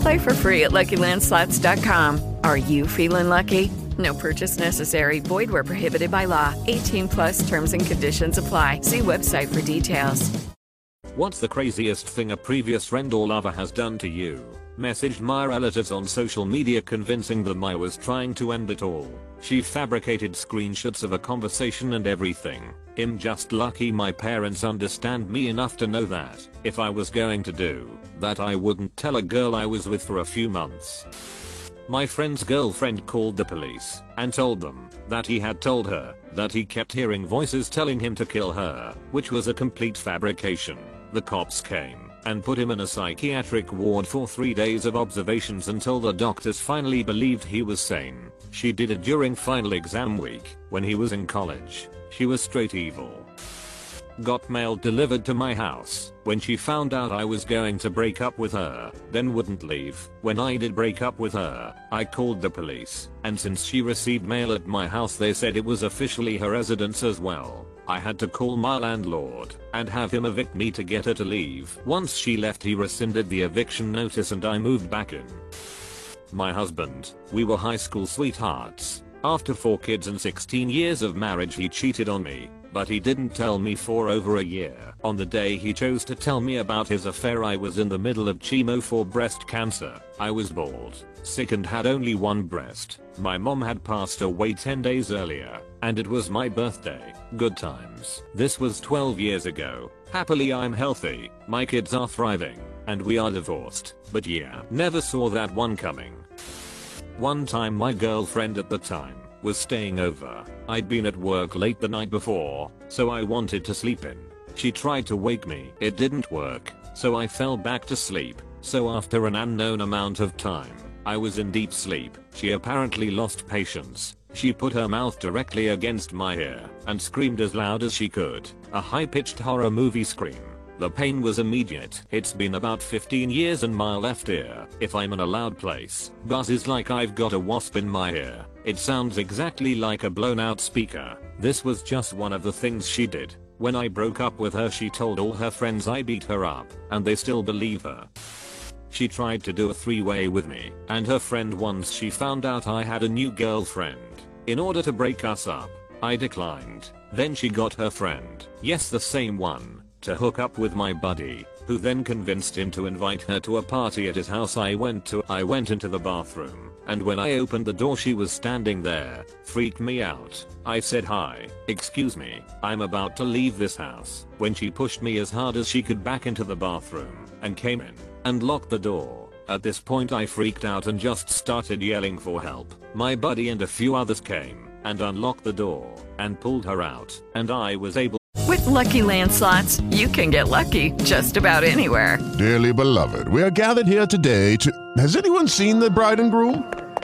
Play for free at LuckyLandSlots.com. Are you feeling lucky? No purchase necessary. Void where prohibited by law. 18 plus terms and conditions apply. See website for details. What's the craziest thing a previous friend or lover has done to you? Messaged my relatives on social media convincing them I was trying to end it all. She fabricated screenshots of a conversation and everything. I'm just lucky my parents understand me enough to know that if I was going to do that I wouldn't tell a girl I was with for a few months. My friend's girlfriend called the police and told them that he had told her that he kept hearing voices telling him to kill her, which was a complete fabrication. The cops came and put him in a psychiatric ward for 3 days of observations until the doctors finally believed he was sane. She did it during final exam week when he was in college. She was straight evil. Got mail delivered to my house when she found out I was going to break up with her, then wouldn't leave. When I did break up with her, I called the police, and since she received mail at my house they said it was officially her residence as well. I had to call my landlord and have him evict me to get her to leave. Once she left he rescinded the eviction notice and I moved back in. My husband, we were high school sweethearts. After 4 kids and 16 years of marriage he cheated on me, but he didn't tell me for over a year. On the day he chose to tell me about his affair I was in the middle of chemo for breast cancer. I was bald, sick and had only one breast. My mom had passed away 10 days earlier, and it was my birthday. Good times. This was 12 years ago. Happily I'm healthy, my kids are thriving, and we are divorced. But yeah, never saw that one coming. One time my girlfriend at the time was staying over. I'd been at work late the night before, so I wanted to sleep in. She tried to wake me. It didn't work, so I fell back to sleep. So after an unknown amount of time, I was in deep sleep. She apparently lost patience. She put her mouth directly against my ear and screamed as loud as she could. A high-pitched horror movie scream. The pain was immediate. It's been about 15 years and my left ear, if I'm in a loud place, buzzes like I've got a wasp in my ear. It sounds exactly like a blown out speaker. This was just one of the things she did. When I broke up with her she told all her friends I beat her up, and they still believe her. She tried to do a three-way with me and her friend once she found out I had a new girlfriend. In order to break us up, I declined. Then she got her friend, yes the same one, to hook up with my buddy, who then convinced him to invite her to a party at his house I went to. I went into the bathroom, and when I opened the door she was standing there, freaked me out. I said hi, excuse me, I'm about to leave this house, when she pushed me as hard as she could back into the bathroom, and came in, and locked the door. At this point I freaked out and just started yelling for help. My buddy and a few others came, and unlocked the door, and pulled her out, and I was able With Lucky Land slots, you can get lucky just about anywhere. Dearly beloved, we are gathered here today to. Has anyone seen the bride and groom?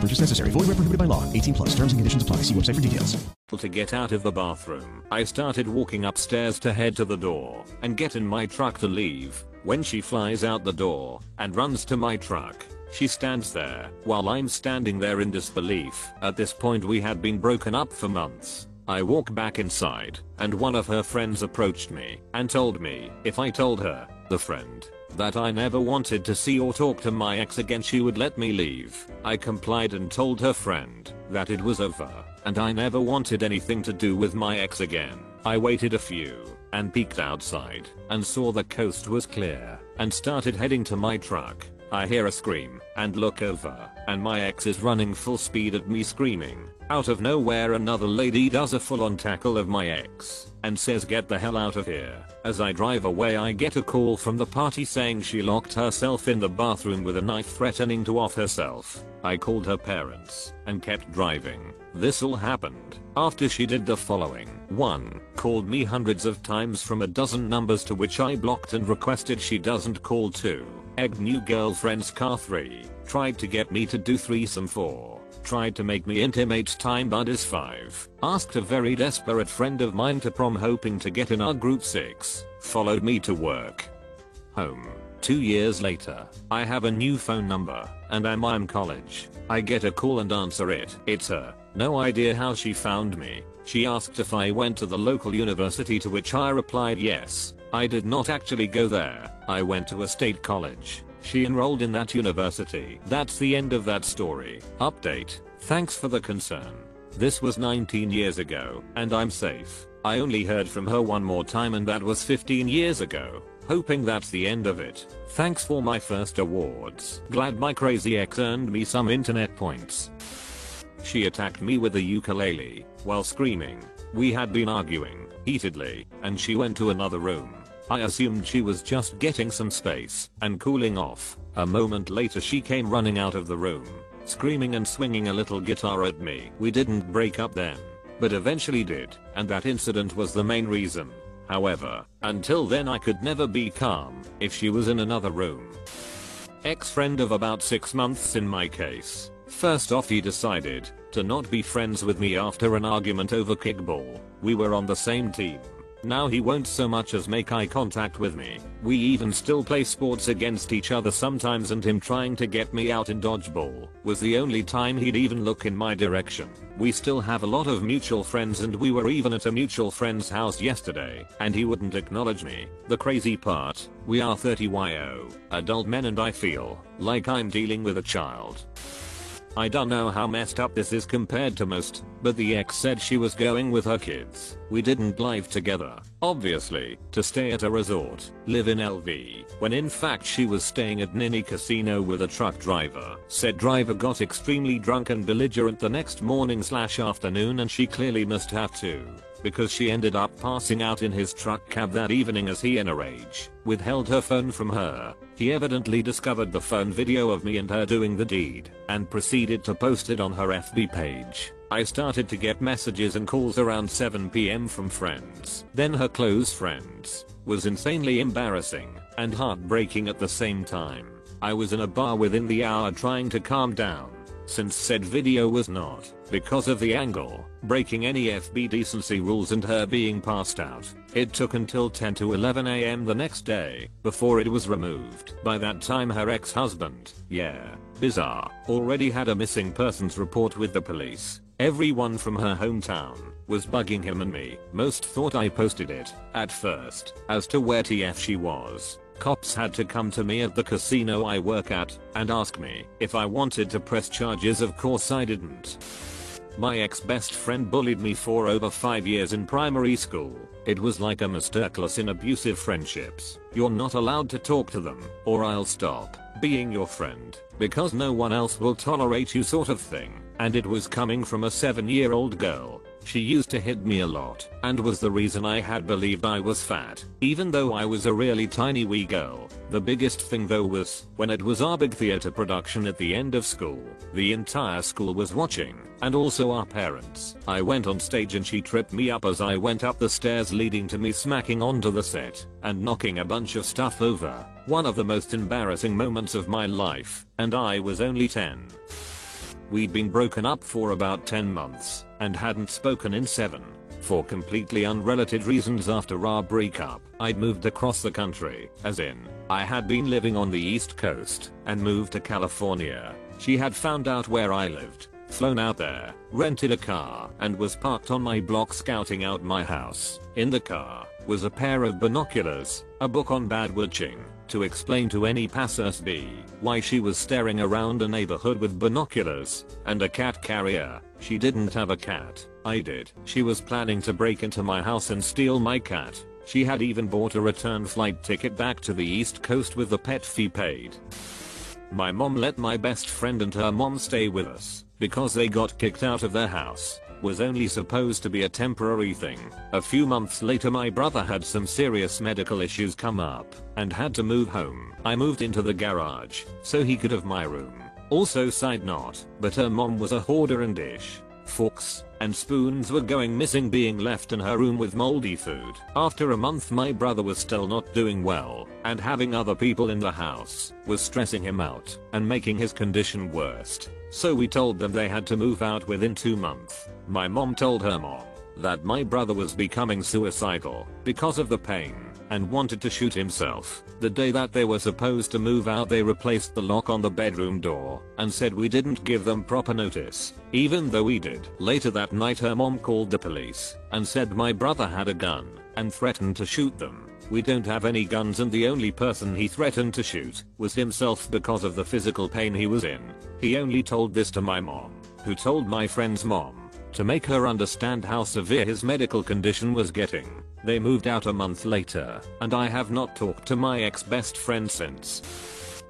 Purchase necessary. Void where prohibited by law. 18 plus. Terms and conditions apply. See website for details. to get out of the bathroom. I started walking upstairs to head to the door and get in my truck to leave when she flies out the door and runs to my truck. She stands there while I'm standing there in disbelief. At this point we had been broken up for months. I walk back inside and one of her friends approached me and told me if I told her, the friend, that I never wanted to see or talk to my ex again she would let me leave. I complied and told her friend that it was over and I never wanted anything to do with my ex again. I waited a few and peeked outside and saw the coast was clear and started heading to my truck. I hear a scream and look over and my ex is running full speed at me screaming. Out of nowhere another lady does a full on tackle of my ex and says get the hell out of here. As I drive away I get a call from the party saying she locked herself in the bathroom with a knife threatening to off herself. I called her parents and kept driving. This all happened after she did the following. 1. Called me hundreds of times from a dozen numbers to which I blocked and requested she doesn't call 2. Egged new girlfriend's car 3. Tried to get me to do threesome 4 tried to make me intimate time buddies 5. Asked a very desperate friend of mine to prom hoping to get in our group 6. Followed me to work. Home. Two years later, I have a new phone number, and I'm in college. I get a call and answer it. It's her. No idea how she found me. She asked if I went to the local university to which I replied yes. I did not actually go there. I went to a state college. She enrolled in that university. That's the end of that story. Update. Thanks for the concern. This was 19 years ago, and I'm safe. I only heard from her one more time and that was 15 years ago. Hoping that's the end of it. Thanks for my first awards. Glad my crazy ex earned me some internet points. She attacked me with a ukulele while screaming. We had been arguing heatedly, and she went to another room. I assumed she was just getting some space and cooling off. A moment later she came running out of the room, screaming and swinging a little guitar at me. We didn't break up then, but eventually did, and that incident was the main reason. However, until then I could never be calm if she was in another room. Ex-friend of about 6 months in my case. First off he decided to not be friends with me after an argument over kickball. We were on the same team. Now he won't so much as make eye contact with me. We even still play sports against each other sometimes and him trying to get me out in dodgeball was the only time he'd even look in my direction. We still have a lot of mutual friends and we were even at a mutual friend's house yesterday and he wouldn't acknowledge me. The crazy part, we are 30 YO, adult men and I feel like I'm dealing with a child. I don't know how messed up this is compared to most, but the ex said she was going with her kids. We didn't live together, obviously, to stay at a resort, live in LV, when in fact she was staying at Nini Casino with a truck driver. Said driver got extremely drunk and belligerent the next morning slash afternoon and she clearly must have too because she ended up passing out in his truck cab that evening as he in a rage withheld her phone from her. He evidently discovered the phone video of me and her doing the deed and proceeded to post it on her FB page. I started to get messages and calls around 7pm from friends. Then her close friends. Was insanely embarrassing and heartbreaking at the same time. I was in a bar within the hour trying to calm down since said video was not, because of the angle, breaking any FB decency rules and her being passed out. It took until 10 to 11 am the next day before it was removed. By that time her ex-husband, yeah, bizarre, already had a missing persons report with the police. Everyone from her hometown was bugging him and me. Most thought I posted it, at first, as to where TF she was. Cops had to come to me at the casino I work at and ask me if I wanted to press charges of course I didn't. My ex-best friend bullied me for over 5 years in primary school. It was like a masterclass in abusive friendships. You're not allowed to talk to them, or I'll stop being your friend, because no one else will tolerate you sort of thing. And it was coming from a 7 year old girl. She used to hit me a lot and was the reason I had believed I was fat, even though I was a really tiny wee girl. The biggest thing though was when it was our big theater production at the end of school. The entire school was watching and also our parents. I went on stage and she tripped me up as I went up the stairs leading to me smacking onto the set and knocking a bunch of stuff over. One of the most embarrassing moments of my life and I was only 10. We'd been broken up for about 10 months and hadn't spoken in 7. For completely unrelated reasons after our breakup, I'd moved across the country, as in, I had been living on the east coast and moved to California. She had found out where I lived, flown out there, rented a car, and was parked on my block scouting out my house. In the car was a pair of binoculars, a book on bad witching, to explain to any passers-by why she was staring around a neighborhood with binoculars, and a cat carrier. She didn't have a cat, I did. She was planning to break into my house and steal my cat. She had even bought a return flight ticket back to the east coast with the pet fee paid. My mom let my best friend and her mom stay with us because they got kicked out of their house was only supposed to be a temporary thing. A few months later my brother had some serious medical issues come up and had to move home. I moved into the garage so he could have my room. Also side note, but her mom was a hoarder and dish, forks, and spoons were going missing being left in her room with moldy food. After a month my brother was still not doing well and having other people in the house was stressing him out and making his condition worse. So we told them they had to move out within 2 months. My mom told her mom that my brother was becoming suicidal because of the pain and wanted to shoot himself. The day that they were supposed to move out they replaced the lock on the bedroom door and said we didn't give them proper notice, even though we did. Later that night her mom called the police and said my brother had a gun and threatened to shoot them. We don't have any guns and the only person he threatened to shoot was himself because of the physical pain he was in. He only told this to my mom, who told my friend's mom, to make her understand how severe his medical condition was getting. They moved out a month later, and I have not talked to my ex-best friend since.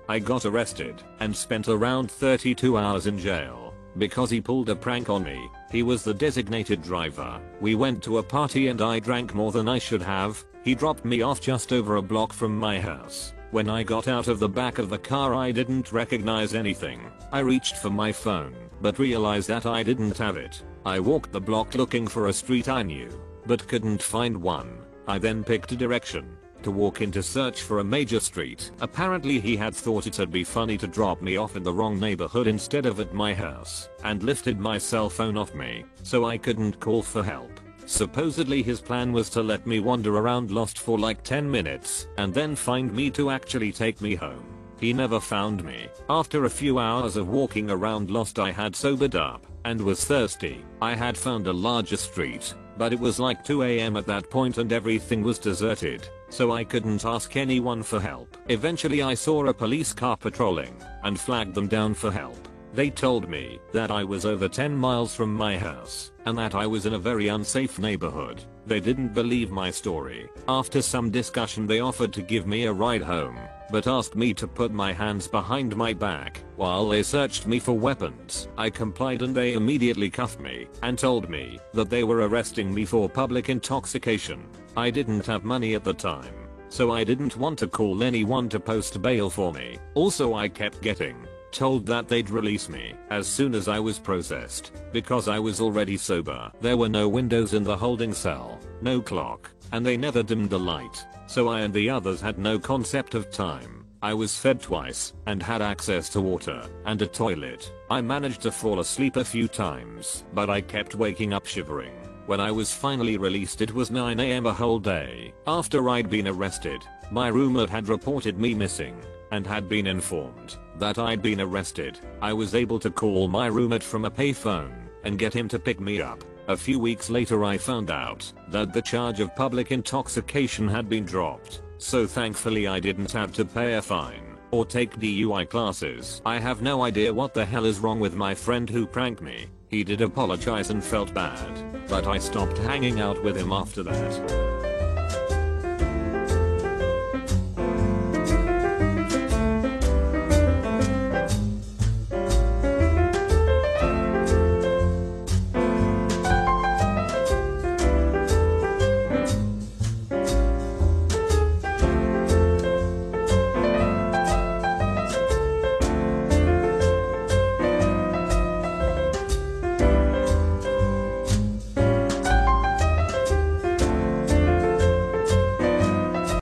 I got arrested and spent around 32 hours in jail because he pulled a prank on me. He was the designated driver. We went to a party and I drank more than I should have. He dropped me off just over a block from my house. When I got out of the back of the car I didn't recognize anything. I reached for my phone, but realized that I didn't have it. I walked the block looking for a street I knew, but couldn't find one. I then picked a direction to walk in to search for a major street. Apparently he had thought it'd be funny to drop me off in the wrong neighborhood instead of at my house, and lifted my cell phone off me, so I couldn't call for help. Supposedly his plan was to let me wander around lost for like 10 minutes and then find me to actually take me home. He never found me. After a few hours of walking around lost I had sobered up and was thirsty. I had found a larger street, but it was like 2am at that point and everything was deserted, so I couldn't ask anyone for help. Eventually I saw a police car patrolling and flagged them down for help. They told me that I was over 10 miles from my house and that I was in a very unsafe neighborhood. They didn't believe my story. After some discussion they offered to give me a ride home, but asked me to put my hands behind my back while they searched me for weapons. I complied and they immediately cuffed me and told me that they were arresting me for public intoxication. I didn't have money at the time. So I didn't want to call anyone to post bail for me. Also I kept getting told that they'd release me as soon as I was processed because I was already sober. There were no windows in the holding cell, no clock, and they never dimmed the light, so I and the others had no concept of time. I was fed twice and had access to water and a toilet. I managed to fall asleep a few times, but I kept waking up shivering. When I was finally released it was 9am a whole day. After I'd been arrested, my roommate had reported me missing and had been informed that I'd been arrested. I was able to call my roommate from a payphone and get him to pick me up. A few weeks later I found out that the charge of public intoxication had been dropped, so thankfully I didn't have to pay a fine or take DUI classes. I have no idea what the hell is wrong with my friend who pranked me. He did apologize and felt bad, but I stopped hanging out with him after that.